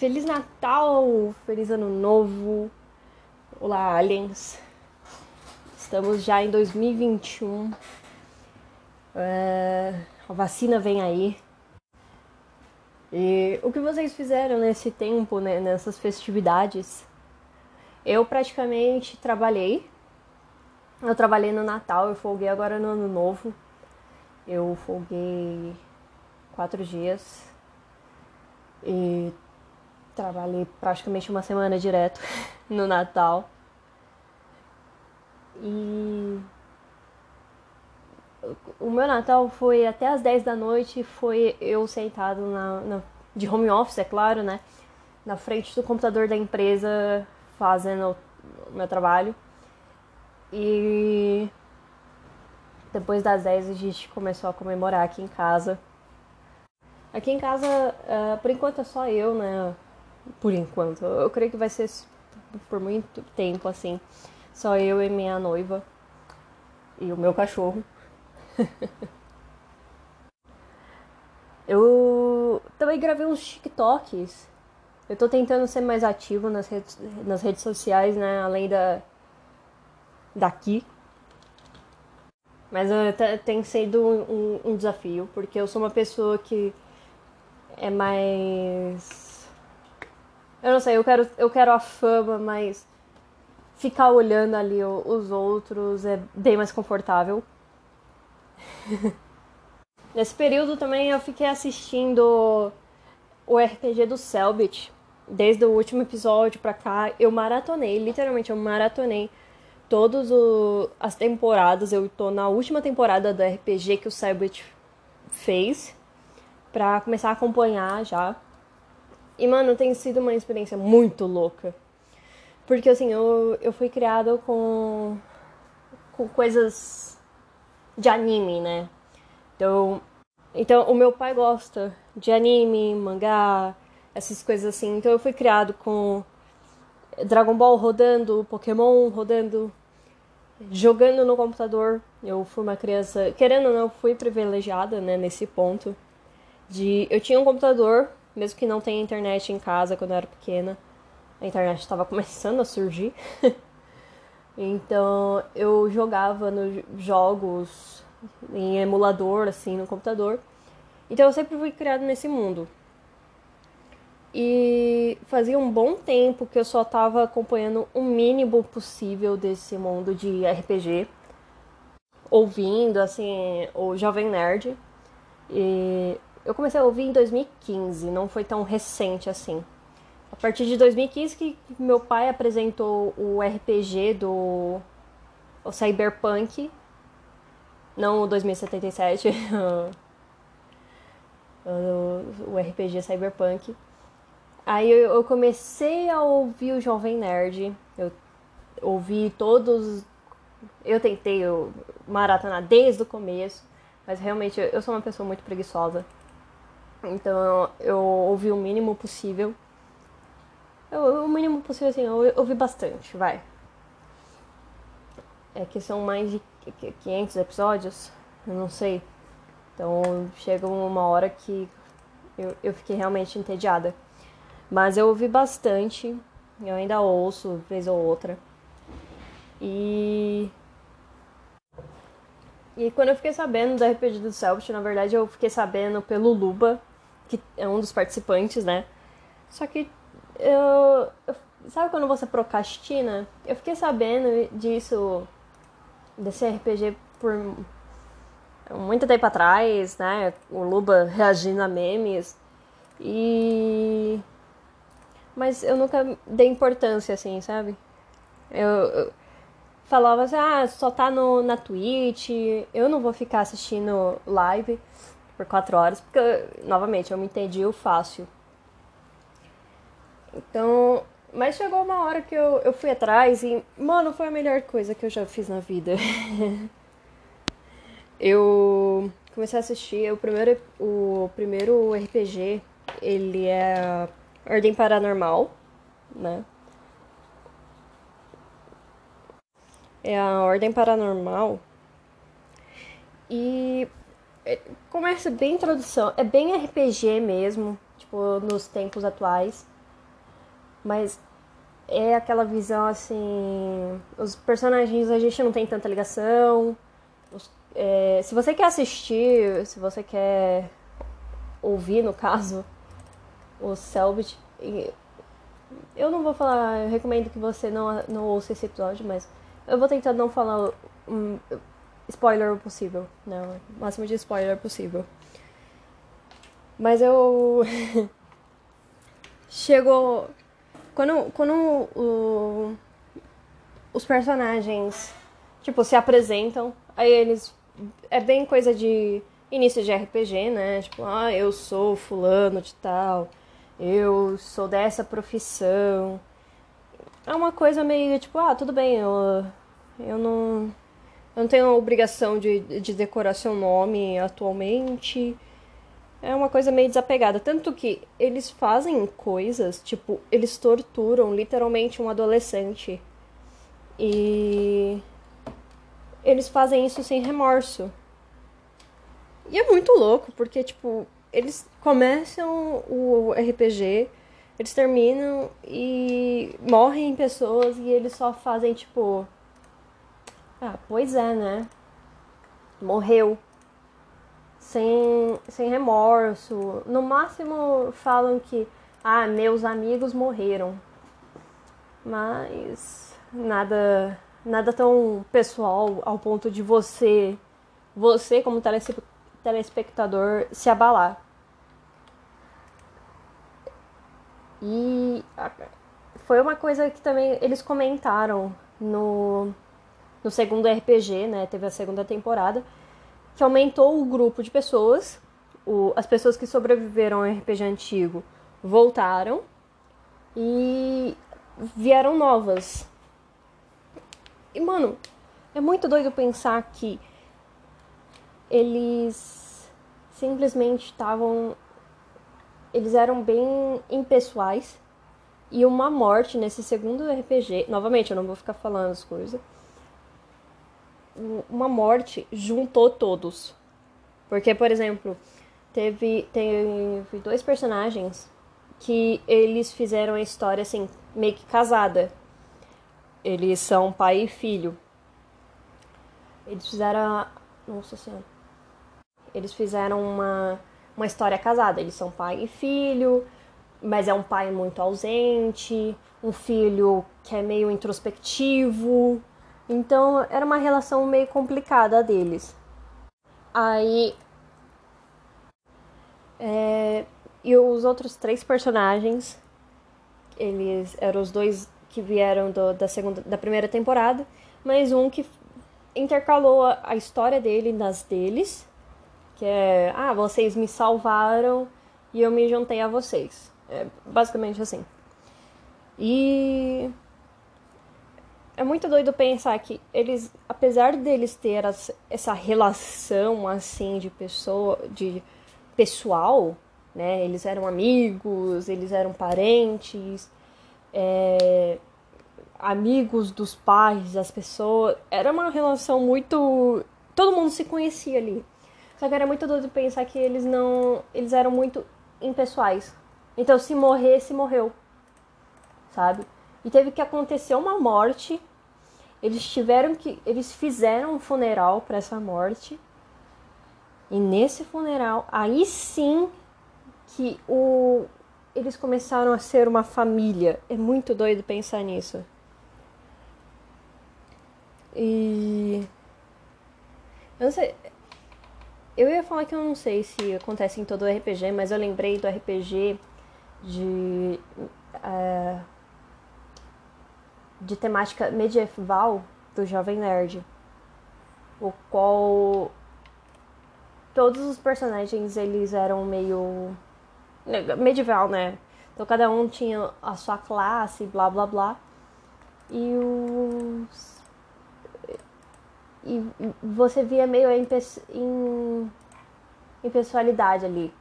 Feliz Natal, feliz Ano Novo. Olá, aliens. Estamos já em 2021. É, a vacina vem aí. E o que vocês fizeram nesse tempo, né, nessas festividades? Eu praticamente trabalhei. Eu trabalhei no Natal, eu folguei agora no Ano Novo. Eu folguei quatro dias. E trabalhei praticamente uma semana direto no Natal. E o meu Natal foi até as 10 da noite, foi eu sentado na, na, de home office, é claro, né? Na frente do computador da empresa, fazendo o meu trabalho. E depois das 10 a gente começou a comemorar aqui em casa. Aqui em casa, uh, por enquanto é só eu, né? Por enquanto. Eu creio que vai ser por muito tempo assim. Só eu e minha noiva. E o meu cachorro. eu também gravei uns TikToks. Eu tô tentando ser mais ativo nas redes, nas redes sociais, né? Além da. daqui. Mas tem sido um, um desafio, porque eu sou uma pessoa que é mais. Eu não sei, eu quero, eu quero a fama, mas ficar olhando ali os outros é bem mais confortável. Nesse período também eu fiquei assistindo o RPG do Selbit. Desde o último episódio pra cá, eu maratonei, literalmente eu maratonei todas as temporadas. Eu tô na última temporada do RPG que o Selbit fez pra começar a acompanhar já. E, mano, tem sido uma experiência muito louca. Porque, assim, eu, eu fui criado com, com coisas de anime, né? Então, então o meu pai gosta de anime, mangá, essas coisas assim. Então eu fui criado com Dragon Ball rodando, Pokémon rodando, jogando no computador. Eu fui uma criança, querendo ou não, fui privilegiada, né, nesse ponto de eu tinha um computador, mesmo que não tenha internet em casa quando eu era pequena. A internet estava começando a surgir. Então eu jogava nos jogos em emulador, assim, no computador. Então eu sempre fui criado nesse mundo. E fazia um bom tempo que eu só estava acompanhando o mínimo possível desse mundo de RPG. Ouvindo, assim, o Jovem Nerd. E eu comecei a ouvir em 2015, não foi tão recente assim. A partir de 2015 que meu pai apresentou o RPG do o Cyberpunk, não o 2077, o, o RPG Cyberpunk. Aí eu, comecei a ouvir o Jovem Nerd, eu ouvi todos, eu tentei eu maratonar desde o começo, mas realmente eu sou uma pessoa muito preguiçosa. Então eu ouvi o mínimo possível. Eu, o mínimo possível, assim, eu ouvi bastante, vai. É que são mais de 500 episódios, eu não sei. Então chega uma hora que eu, eu fiquei realmente entediada. Mas eu ouvi bastante, eu ainda ouço, vez ou outra. E. E quando eu fiquei sabendo do RPG do Selbit, na verdade eu fiquei sabendo pelo Luba, que é um dos participantes, né? Só que eu, eu, sabe quando você procrastina? Eu fiquei sabendo disso, desse RPG por muito tempo atrás, né? O Luba reagindo a memes. E. Mas eu nunca dei importância, assim, sabe? Eu, eu falava assim, ah, só tá no, na Twitch, eu não vou ficar assistindo live por quatro horas, porque, novamente, eu me entendi o fácil. Então, mas chegou uma hora que eu, eu fui atrás e, mano, foi a melhor coisa que eu já fiz na vida. eu comecei a assistir o primeiro, o primeiro RPG, ele é Ordem Paranormal, né? É a Ordem Paranormal. E começa bem introdução, é bem RPG mesmo, tipo, nos tempos atuais. Mas é aquela visão assim. Os personagens a gente não tem tanta ligação. Os, é, se você quer assistir, se você quer ouvir, no caso, o Selbit, eu não vou falar, eu recomendo que você não, não ouça esse episódio, mas eu vou tentar não falar um spoiler possível, né? O máximo de spoiler possível. Mas eu. Chegou. Quando, quando o, os personagens, tipo, se apresentam, aí eles. É bem coisa de início de RPG, né? Tipo, ah, eu sou fulano de tal, eu sou dessa profissão. É uma coisa meio tipo, ah, tudo bem, eu, eu não. Eu não tenho a obrigação de, de decorar seu nome atualmente. É uma coisa meio desapegada. Tanto que eles fazem coisas, tipo, eles torturam literalmente um adolescente. E. Eles fazem isso sem remorso. E é muito louco, porque, tipo, eles começam o RPG, eles terminam e morrem pessoas e eles só fazem, tipo. Ah, pois é, né? Morreu sem, sem remorso. No máximo falam que, ah, meus amigos morreram. Mas nada, nada tão pessoal ao ponto de você, você como telespectador, se abalar. E foi uma coisa que também eles comentaram no, no segundo RPG, né? Teve a segunda temporada que aumentou o grupo de pessoas. O, as pessoas que sobreviveram ao RPG antigo voltaram e vieram novas. E, mano, é muito doido pensar que eles simplesmente estavam. Eles eram bem impessoais. E uma morte nesse segundo RPG. Novamente, eu não vou ficar falando as coisas uma morte juntou todos. Porque, por exemplo, teve, teve dois personagens que eles fizeram a história assim, meio que casada. Eles são pai e filho. Eles fizeram. Nossa Senhora. Eles fizeram uma, uma história casada. Eles são pai e filho, mas é um pai muito ausente, um filho que é meio introspectivo, então era uma relação meio complicada deles. Aí. É, e os outros três personagens, eles eram os dois que vieram do, da segunda, da primeira temporada, mas um que intercalou a, a história dele nas deles, que é, ah, vocês me salvaram e eu me juntei a vocês. É basicamente assim. E é muito doido pensar que eles, apesar deles ter essa relação assim de pessoa, de pessoal, né? Eles eram amigos, eles eram parentes, é, amigos dos pais das pessoas. Era uma relação muito, todo mundo se conhecia ali. Só que era muito doido pensar que eles não, eles eram muito impessoais. Então se morresse, morreu, sabe? E teve que acontecer uma morte eles tiveram que. Eles fizeram um funeral para essa morte. E nesse funeral, aí sim que o, eles começaram a ser uma família. É muito doido pensar nisso. E. Eu não sei. Eu ia falar que eu não sei se acontece em todo o RPG, mas eu lembrei do RPG de. Uh, de temática medieval do Jovem Nerd, o qual todos os personagens eles eram meio medieval, né? Então cada um tinha a sua classe, blá blá blá. E os e você via meio em, em, em pessoalidade ali.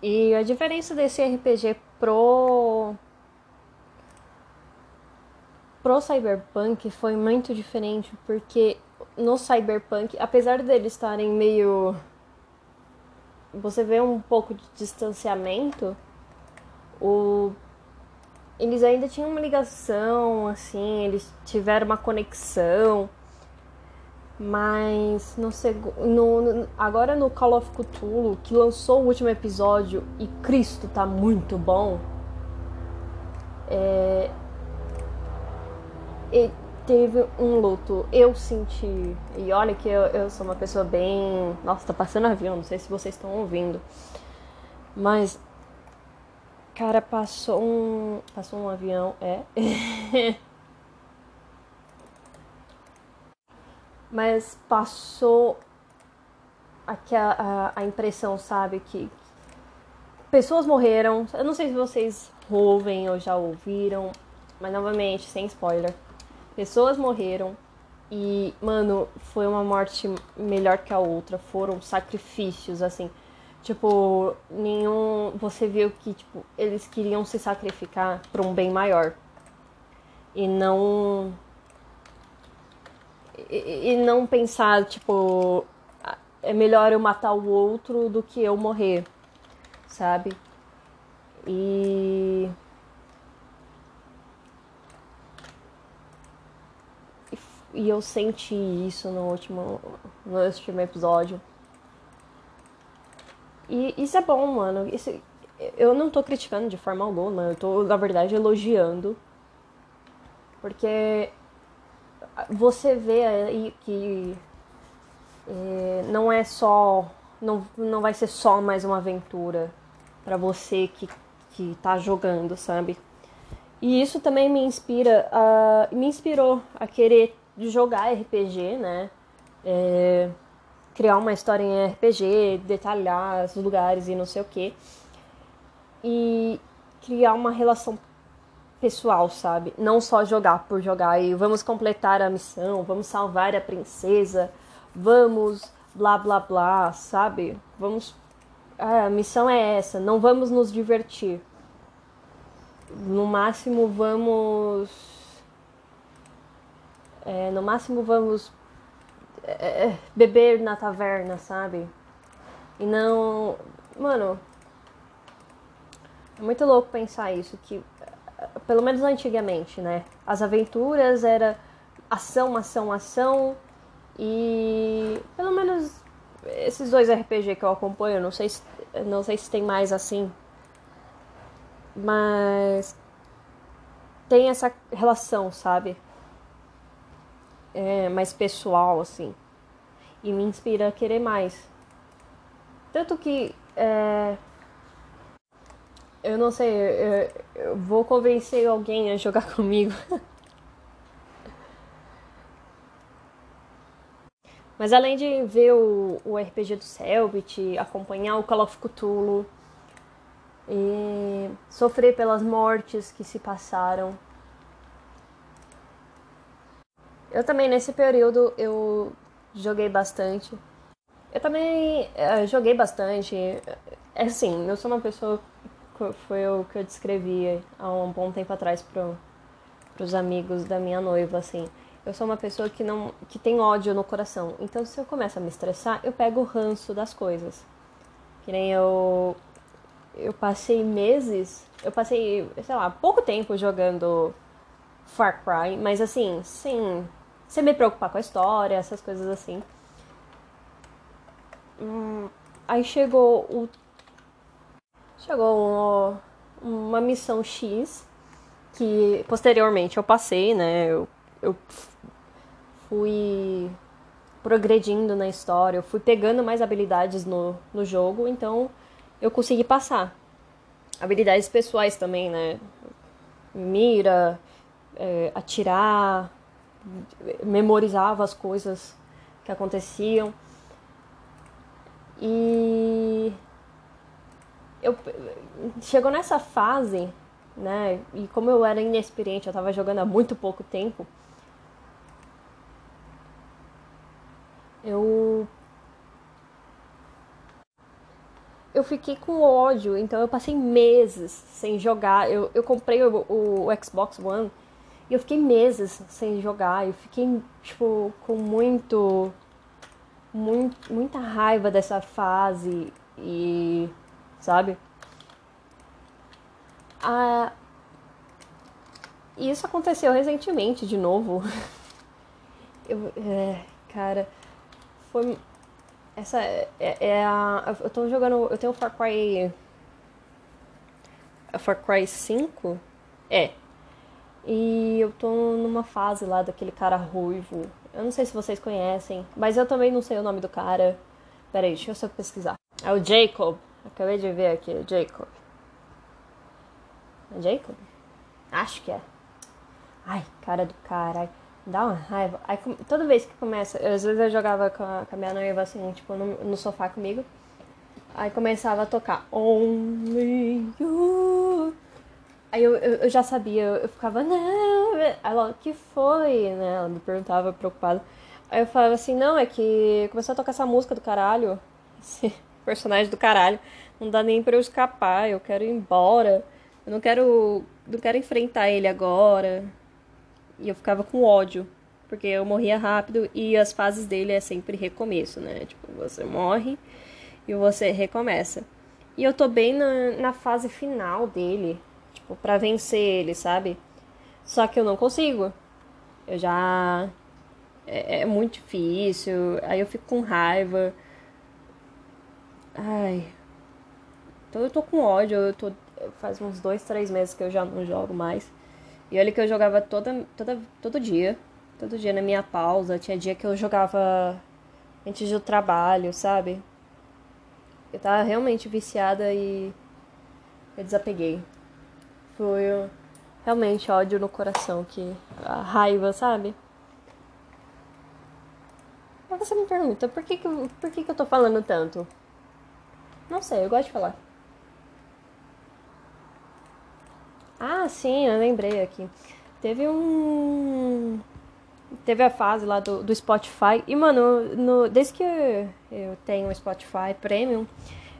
E a diferença desse RPG pro pro Cyberpunk foi muito diferente, porque no Cyberpunk, apesar deles estarem meio. Você vê um pouco de distanciamento, o eles ainda tinham uma ligação, assim, eles tiveram uma conexão. Mas no, no, agora no Call of Cthulhu, que lançou o último episódio e Cristo tá muito bom, é, teve um luto. Eu senti. E olha que eu, eu sou uma pessoa bem. Nossa, tá passando avião, não sei se vocês estão ouvindo. Mas. Cara, passou um. Passou um avião, é. Mas passou aqui a, a, a impressão, sabe, que pessoas morreram. Eu não sei se vocês ouvem ou já ouviram, mas novamente, sem spoiler. Pessoas morreram e, mano, foi uma morte melhor que a outra. Foram sacrifícios, assim. Tipo, nenhum. Você viu que, tipo, eles queriam se sacrificar para um bem maior. E não. E, e não pensar, tipo, é melhor eu matar o outro do que eu morrer, sabe? E E eu senti isso no último, no último episódio. E isso é bom, mano. Isso, eu não tô criticando de forma alguma, eu tô, na verdade, elogiando. Porque você vê aí que é, não é só. Não, não vai ser só mais uma aventura para você que, que tá jogando, sabe? E isso também me inspira a, me inspirou a querer jogar RPG, né? É, criar uma história em RPG, detalhar os lugares e não sei o quê. E criar uma relação pessoal, sabe? Não só jogar por jogar e vamos completar a missão, vamos salvar a princesa, vamos blá blá blá, sabe? Vamos. Ah, a missão é essa, não vamos nos divertir. No máximo vamos é, no máximo vamos é, é, beber na taverna, sabe? E não. Mano. É muito louco pensar isso, que pelo menos antigamente, né? As aventuras era ação, ação, ação. E pelo menos esses dois RPG que eu acompanho, não sei se, não sei se tem mais assim. Mas tem essa relação, sabe? É, mais pessoal, assim. E me inspira a querer mais. Tanto que. É, eu não sei, eu, eu vou convencer alguém a jogar comigo. Mas além de ver o, o RPG do Selbit, acompanhar o Call of Cthulhu, e sofrer pelas mortes que se passaram, Eu também, nesse período, eu joguei bastante. Eu também uh, joguei bastante. É assim, eu sou uma pessoa. Foi o que eu descrevi há um bom tempo atrás pro, pros amigos da minha noiva, assim. Eu sou uma pessoa que não que tem ódio no coração. Então, se eu começo a me estressar, eu pego o ranço das coisas. Que nem eu. Eu passei meses. Eu passei, sei lá, pouco tempo jogando Far Cry, mas assim, sem sem me preocupar com a história, essas coisas assim. Hum, aí chegou o. Chegou uma missão X que posteriormente eu passei, né? Eu, eu fui progredindo na história, eu fui pegando mais habilidades no, no jogo, então eu consegui passar. Habilidades pessoais também, né? Mira, é, atirar, memorizava as coisas que aconteciam. E eu chegou nessa fase, né? E como eu era inexperiente, eu estava jogando há muito pouco tempo. Eu eu fiquei com ódio, então eu passei meses sem jogar. Eu, eu comprei o, o, o Xbox One e eu fiquei meses sem jogar, eu fiquei, tipo, com muito, muito muita raiva dessa fase e, sabe? Ah, e isso aconteceu recentemente, de novo. Eu, é, cara, foi. Essa é, é, a. Eu tô jogando. Eu tenho o Far Cry. Far Cry 5? É. E eu tô numa fase lá daquele cara ruivo. Eu não sei se vocês conhecem, mas eu também não sei o nome do cara. Pera aí, deixa eu só pesquisar. É o Jacob. Acabei de ver aqui, Jacob. É Jacob? Acho que é. Ai, cara do caralho. Dá uma raiva. Aí, toda vez que começa, às vezes eu jogava com a, com a minha noiva assim, tipo, no, no, sofá comigo. Aí começava a tocar Only You. Aí eu, eu, eu já sabia, eu, ficava, não. Ela, que foi? Né? Ela me perguntava, preocupada. Aí eu falava assim, não, é que começou a tocar essa música do caralho. Esse personagem do caralho. Não dá nem pra eu escapar, eu quero ir embora. Eu não quero. Não quero enfrentar ele agora. E eu ficava com ódio, porque eu morria rápido e as fases dele é sempre recomeço, né? Tipo, você morre e você recomeça. E eu tô bem na, na fase final dele, tipo, pra vencer ele, sabe? Só que eu não consigo. Eu já. É, é muito difícil, aí eu fico com raiva. Ai. Então eu tô com ódio, eu tô. Faz uns dois, três meses que eu já não jogo mais. E olha que eu jogava toda, toda, todo dia. Todo dia na minha pausa. Tinha dia que eu jogava antes do trabalho, sabe? Eu tava realmente viciada e eu desapeguei. Foi realmente ódio no coração, que a raiva, sabe? Mas você me pergunta, por que que, por que que eu tô falando tanto? Não sei, eu gosto de falar. Ah, sim, eu lembrei aqui. Teve um. Teve a fase lá do, do Spotify. E, mano, no, desde que eu tenho o Spotify Premium,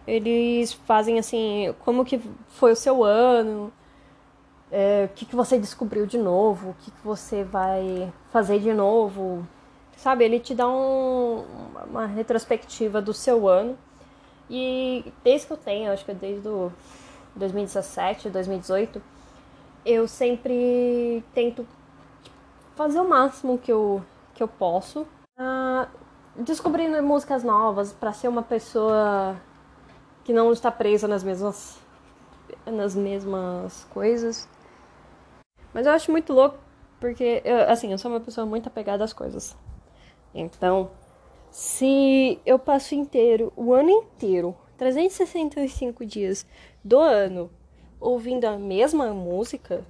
eles fazem assim, como que foi o seu ano, é, o que, que você descobriu de novo, o que, que você vai fazer de novo. Sabe, ele te dá um, uma retrospectiva do seu ano. E desde que eu tenho, acho que é desde o 2017, 2018, eu sempre tento fazer o máximo que eu, que eu posso. Uh, descobrindo músicas novas para ser uma pessoa que não está presa nas mesmas nas mesmas coisas. Mas eu acho muito louco porque eu, assim, eu sou uma pessoa muito apegada às coisas. Então, se eu passo inteiro, o ano inteiro, 365 dias do ano ouvindo a mesma música.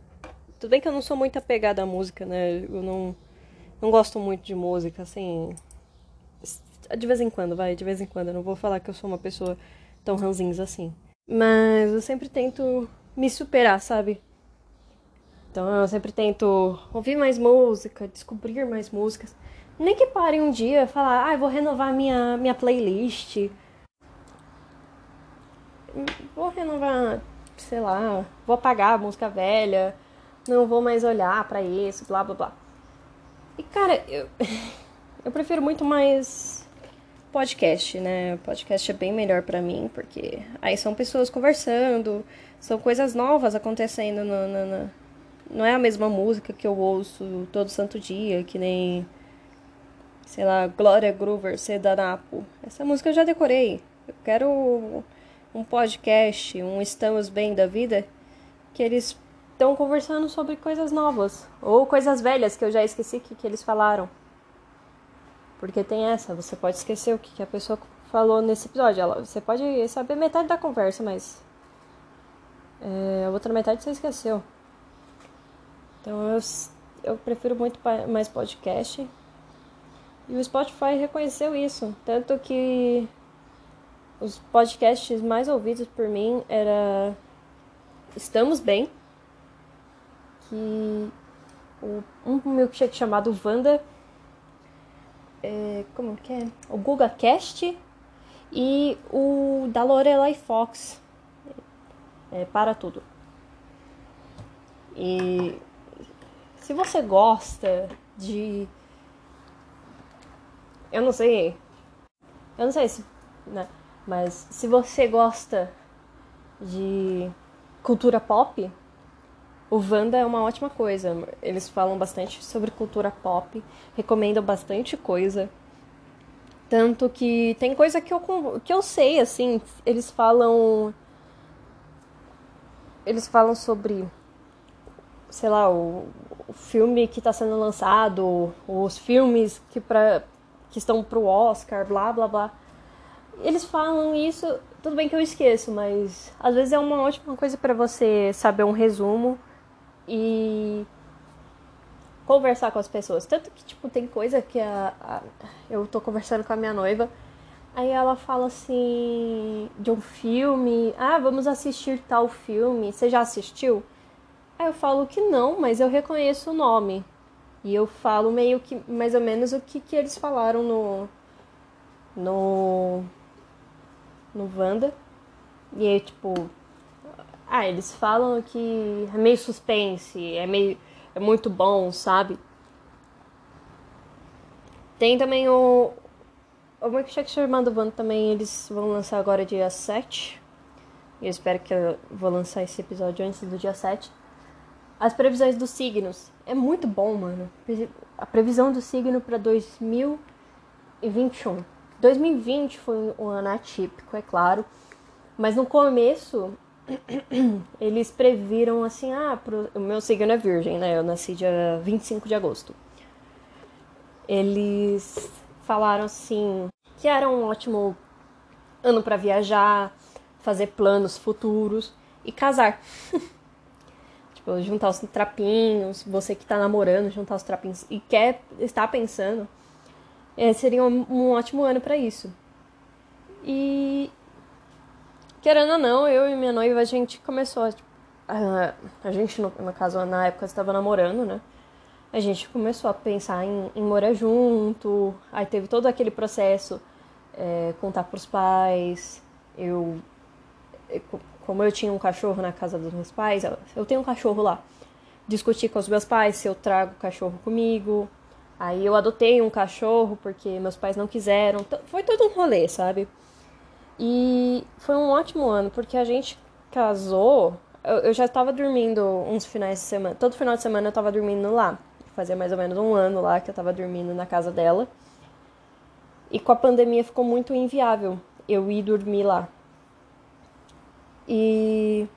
Tudo bem que eu não sou muito apegada à música, né? Eu não, não gosto muito de música, assim. De vez em quando, vai, de vez em quando. Eu não vou falar que eu sou uma pessoa tão ranzinza assim. Mas eu sempre tento me superar, sabe? Então eu sempre tento ouvir mais música, descobrir mais músicas. Nem que pare um dia falar, ah, vou renovar minha, minha playlist. Vou renovar sei lá, vou apagar a música velha, não vou mais olhar para isso, blá blá blá. E cara, eu, eu prefiro muito mais podcast, né? Podcast é bem melhor para mim, porque aí são pessoas conversando, são coisas novas acontecendo no, no, no, não é a mesma música que eu ouço todo santo dia, que nem sei lá, Glória Groover, Sedanapo. Essa música eu já decorei. Eu quero um podcast, um Estamos Bem da Vida, que eles estão conversando sobre coisas novas ou coisas velhas que eu já esqueci que, que eles falaram. Porque tem essa, você pode esquecer o que, que a pessoa falou nesse episódio. Ela, você pode saber metade da conversa, mas é, a outra metade você esqueceu. Então eu, eu prefiro muito mais podcast. E o Spotify reconheceu isso. Tanto que os podcasts mais ouvidos por mim era Estamos Bem, que um milkshake chamado Wanda, é, como que é? O Guga Cast e o da Lorelai Fox, é, para tudo. E se você gosta de eu não sei eu não sei se né? Mas se você gosta de cultura pop, O Wanda é uma ótima coisa. Eles falam bastante sobre cultura pop, recomendam bastante coisa. Tanto que tem coisa que eu, que eu sei, assim, eles falam. Eles falam sobre, sei lá, o, o filme que está sendo lançado, os filmes que, pra, que estão pro Oscar, blá blá blá. Eles falam isso, tudo bem que eu esqueço, mas às vezes é uma ótima coisa para você saber um resumo e conversar com as pessoas. Tanto que, tipo, tem coisa que a, a, eu tô conversando com a minha noiva, aí ela fala assim de um filme, ah, vamos assistir tal filme, você já assistiu? Aí eu falo que não, mas eu reconheço o nome. E eu falo meio que, mais ou menos, o que, que eles falaram no. No. No Wanda. E aí, tipo. Ah, eles falam que é meio suspense, é meio. É muito bom, sabe? Tem também o. O Milkshake Chamado Wanda também, eles vão lançar agora dia 7. Eu espero que eu vou lançar esse episódio antes do dia 7 as previsões dos signos. É muito bom, mano. A previsão do signo para 2021. 2020 foi um ano atípico, é claro. Mas no começo, eles previram assim: ah, pro... o meu signo é virgem, né? Eu nasci dia 25 de agosto. Eles falaram assim que era um ótimo ano para viajar, fazer planos futuros e casar. Tipo, juntar os trapinhos, você que tá namorando, juntar os trapinhos e quer estar pensando, é, seria um, um ótimo ano para isso. E querendo ou não, eu e minha noiva, a gente começou, tipo, a, a gente, no, no caso, na época estava namorando, né? A gente começou a pensar em, em morar junto, aí teve todo aquele processo, é, contar pros pais, eu como eu tinha um cachorro na casa dos meus pais, eu tenho um cachorro lá. Discuti com os meus pais se eu trago o cachorro comigo. Aí eu adotei um cachorro porque meus pais não quiseram. Foi todo um rolê, sabe? E foi um ótimo ano, porque a gente casou. Eu, já estava dormindo uns finais de semana. Todo final de semana eu estava dormindo lá. Fazia mais ou menos um ano lá que eu estava dormindo na casa dela. E com a pandemia ficou muito inviável eu ir dormir lá. E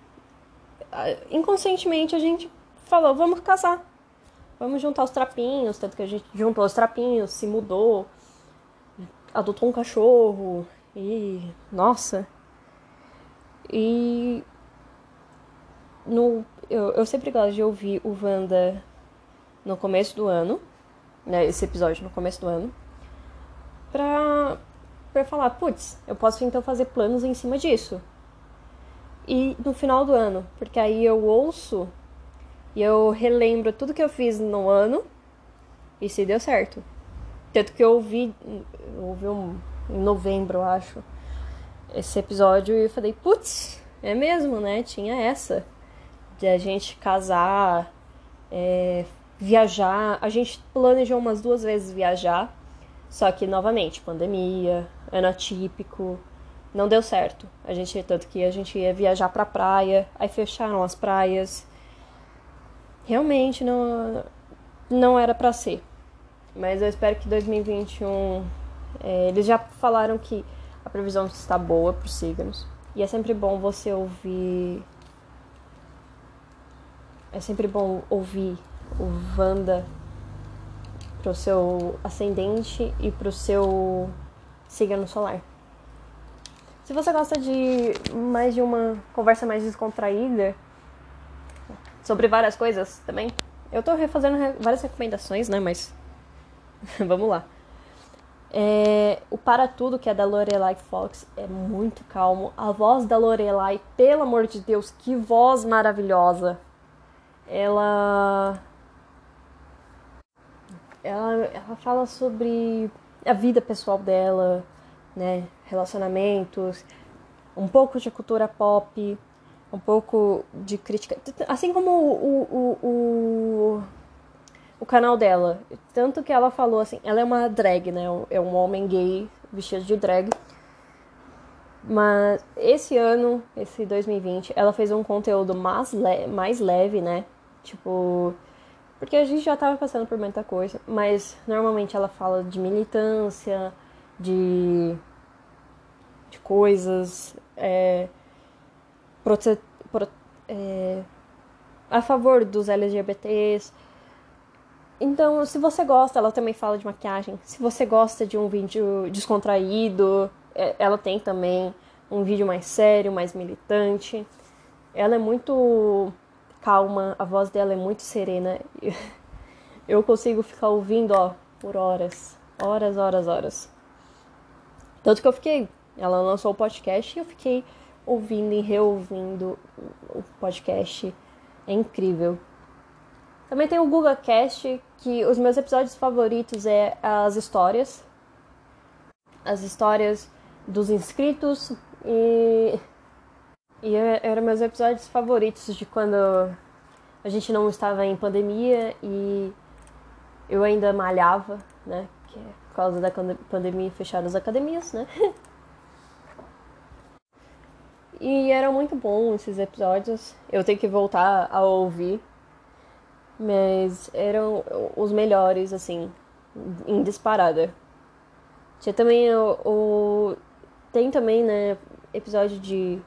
inconscientemente a gente falou, vamos casar. Vamos juntar os trapinhos, tanto que a gente juntou os trapinhos, se mudou, adotou um cachorro e nossa. E no eu, eu sempre gosto de ouvir o Wanda no começo do ano, né, esse episódio no começo do ano, pra, pra falar, putz, eu posso então fazer planos em cima disso e no final do ano, porque aí eu ouço e eu relembro tudo que eu fiz no ano e se deu certo. Tanto que eu ouvi, eu ouvi um, em novembro, eu acho, esse episódio e eu falei, putz, é mesmo, né? Tinha essa de a gente casar, é, viajar. A gente planejou umas duas vezes viajar, só que novamente, pandemia, ano atípico não deu certo. A gente tanto que a gente ia viajar para praia, aí fecharam as praias. Realmente não não era para ser. Mas eu espero que 2021 é, eles já falaram que a previsão está boa para os signos. E é sempre bom você ouvir é sempre bom ouvir o Vanda pro seu ascendente e pro seu signo solar. Se você gosta de mais de uma conversa mais descontraída sobre várias coisas também, eu tô refazendo várias recomendações, né? Mas vamos lá. É, o Para Tudo, que é da Lorelai Fox, é muito calmo. A voz da Lorelai, pelo amor de Deus, que voz maravilhosa. Ela. Ela, ela fala sobre a vida pessoal dela, né? Relacionamentos, um pouco de cultura pop, um pouco de crítica, assim como o, o, o, o canal dela. Tanto que ela falou assim, ela é uma drag, né? É um homem gay vestido de drag. Mas esse ano, esse 2020, ela fez um conteúdo mais, le mais leve, né? Tipo, porque a gente já tava passando por muita coisa, mas normalmente ela fala de militância, de, de coisas, é, pro, é, a favor dos LGBTs. Então, se você gosta, ela também fala de maquiagem. Se você gosta de um vídeo descontraído, é, ela tem também um vídeo mais sério, mais militante. Ela é muito calma, a voz dela é muito serena. Eu consigo ficar ouvindo, ó, por horas, horas, horas, horas. Tanto que eu fiquei, ela lançou o podcast e eu fiquei ouvindo e reouvindo o podcast. É incrível. Também tem o Google Cast, que os meus episódios favoritos é as histórias. As histórias dos inscritos e e eram meus episódios favoritos de quando a gente não estava em pandemia e eu ainda malhava, né? Que é por causa da pandemia fecharam as academias, né? E eram muito bons esses episódios. Eu tenho que voltar a ouvir. Mas eram os melhores, assim, em disparada. Tinha também o, o. Tem também, né, episódio de.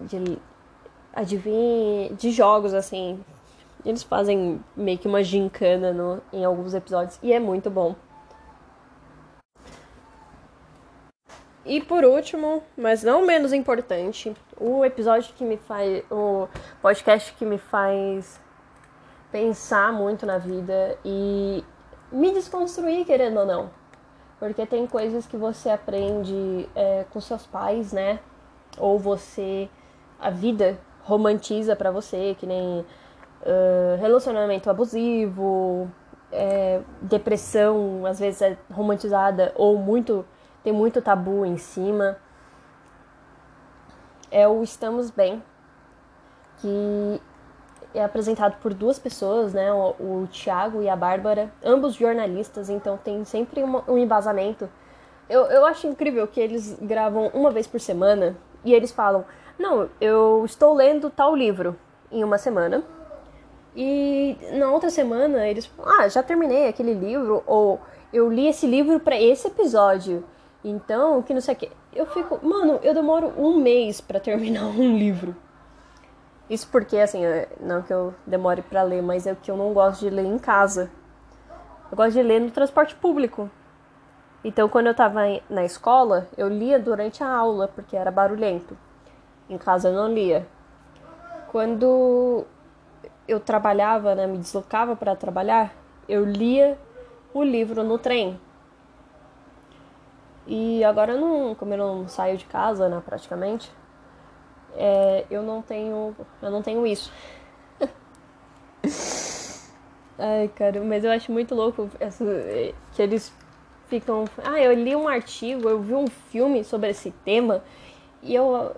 de adivinha. de jogos, assim. Eles fazem meio que uma gincana no, em alguns episódios. E é muito bom. E por último, mas não menos importante, o episódio que me faz. O podcast que me faz pensar muito na vida e me desconstruir, querendo ou não. Porque tem coisas que você aprende é, com seus pais, né? Ou você. A vida romantiza para você, que nem uh, relacionamento abusivo, é, depressão, às vezes é romantizada ou muito tem muito tabu em cima. É o Estamos Bem, que é apresentado por duas pessoas, né? O, o Thiago e a Bárbara, ambos jornalistas, então tem sempre um, um embasamento. Eu, eu acho incrível que eles gravam uma vez por semana e eles falam: Não, eu estou lendo tal livro em uma semana. E na outra semana eles falam: Ah, já terminei aquele livro, ou eu li esse livro para esse episódio. Então, que não sei o que. Eu fico, mano, eu demoro um mês para terminar um livro. Isso porque, assim, é, não que eu demore para ler, mas é que eu não gosto de ler em casa. Eu gosto de ler no transporte público. Então, quando eu tava na escola, eu lia durante a aula, porque era barulhento. Em casa eu não lia. Quando eu trabalhava, né, me deslocava para trabalhar, eu lia o livro no trem. E agora não, como eu não saio de casa, né, praticamente, é, eu não tenho, eu não tenho isso. Ai, cara, mas eu acho muito louco essa, que eles ficam, ah, eu li um artigo, eu vi um filme sobre esse tema e eu,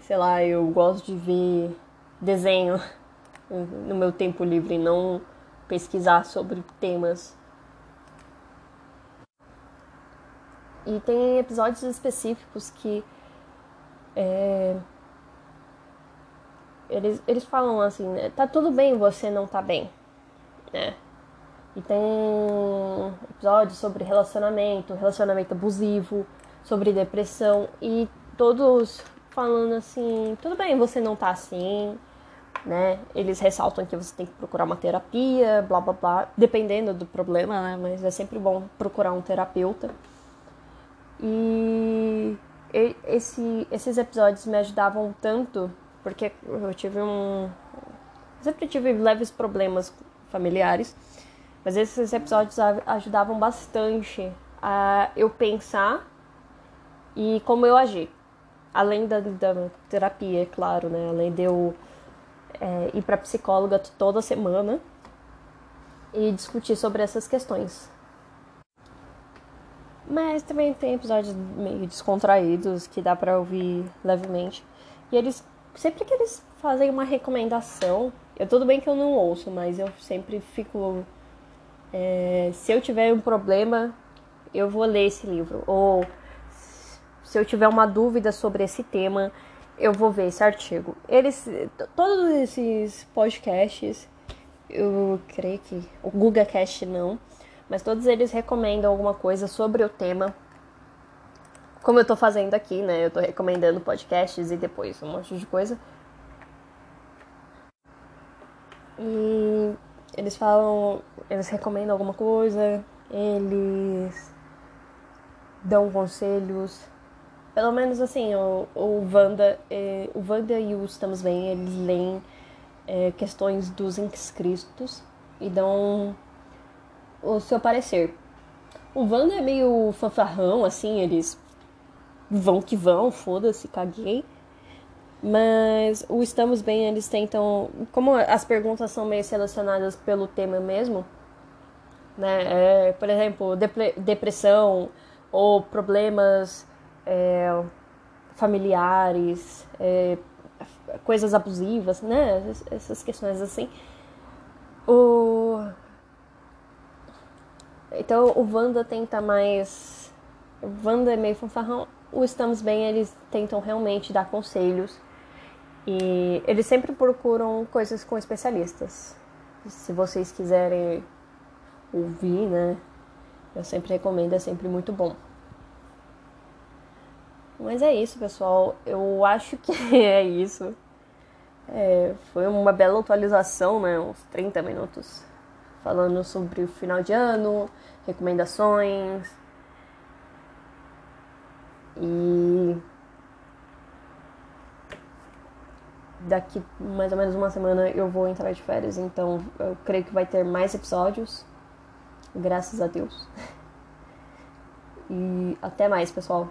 sei lá, eu gosto de ver desenho no meu tempo livre, não pesquisar sobre temas E tem episódios específicos que é, eles, eles falam assim, né, tá tudo bem você não tá bem, né? E tem episódios sobre relacionamento, relacionamento abusivo, sobre depressão e todos falando assim, tudo bem você não tá assim, né? Eles ressaltam que você tem que procurar uma terapia, blá blá blá, dependendo do problema, né? Mas é sempre bom procurar um terapeuta. E esse, esses episódios me ajudavam tanto, porque eu tive um. Sempre tive leves problemas familiares, mas esses episódios ajudavam bastante a eu pensar e como eu agir. Além da, da terapia, é claro, né? Além de eu é, ir para psicóloga toda semana e discutir sobre essas questões. Mas também tem episódios meio descontraídos que dá pra ouvir levemente. E eles, sempre que eles fazem uma recomendação, eu tudo bem que eu não ouço, mas eu sempre fico. É, se eu tiver um problema, eu vou ler esse livro. Ou se eu tiver uma dúvida sobre esse tema, eu vou ver esse artigo. Eles, todos esses podcasts, eu creio que o GugaCast não, mas todos eles recomendam alguma coisa sobre o tema. Como eu tô fazendo aqui, né? Eu tô recomendando podcasts e depois um monte de coisa. E eles falam, eles recomendam alguma coisa, eles dão conselhos. Pelo menos assim, o, o Wanda, eh, o Wanda e o Estamos Bem, eles leem eh, questões dos inscritos e dão o seu parecer. O Wanda é meio fanfarrão, assim, eles vão que vão, foda-se, caguei. Mas o Estamos Bem, eles tentam. Como as perguntas são meio selecionadas pelo tema mesmo, né? É, por exemplo, depressão ou problemas é, familiares, é, coisas abusivas, né? Essas questões assim. O... Então o Wanda tenta mais. O Wanda é meio fanfarrão. O Estamos Bem, eles tentam realmente dar conselhos. E eles sempre procuram coisas com especialistas. Se vocês quiserem ouvir, né? Eu sempre recomendo, é sempre muito bom. Mas é isso, pessoal. Eu acho que é isso. É, foi uma bela atualização, né? Uns 30 minutos falando sobre o final de ano, recomendações. E daqui mais ou menos uma semana eu vou entrar de férias, então eu creio que vai ter mais episódios. Graças a Deus. E até mais, pessoal.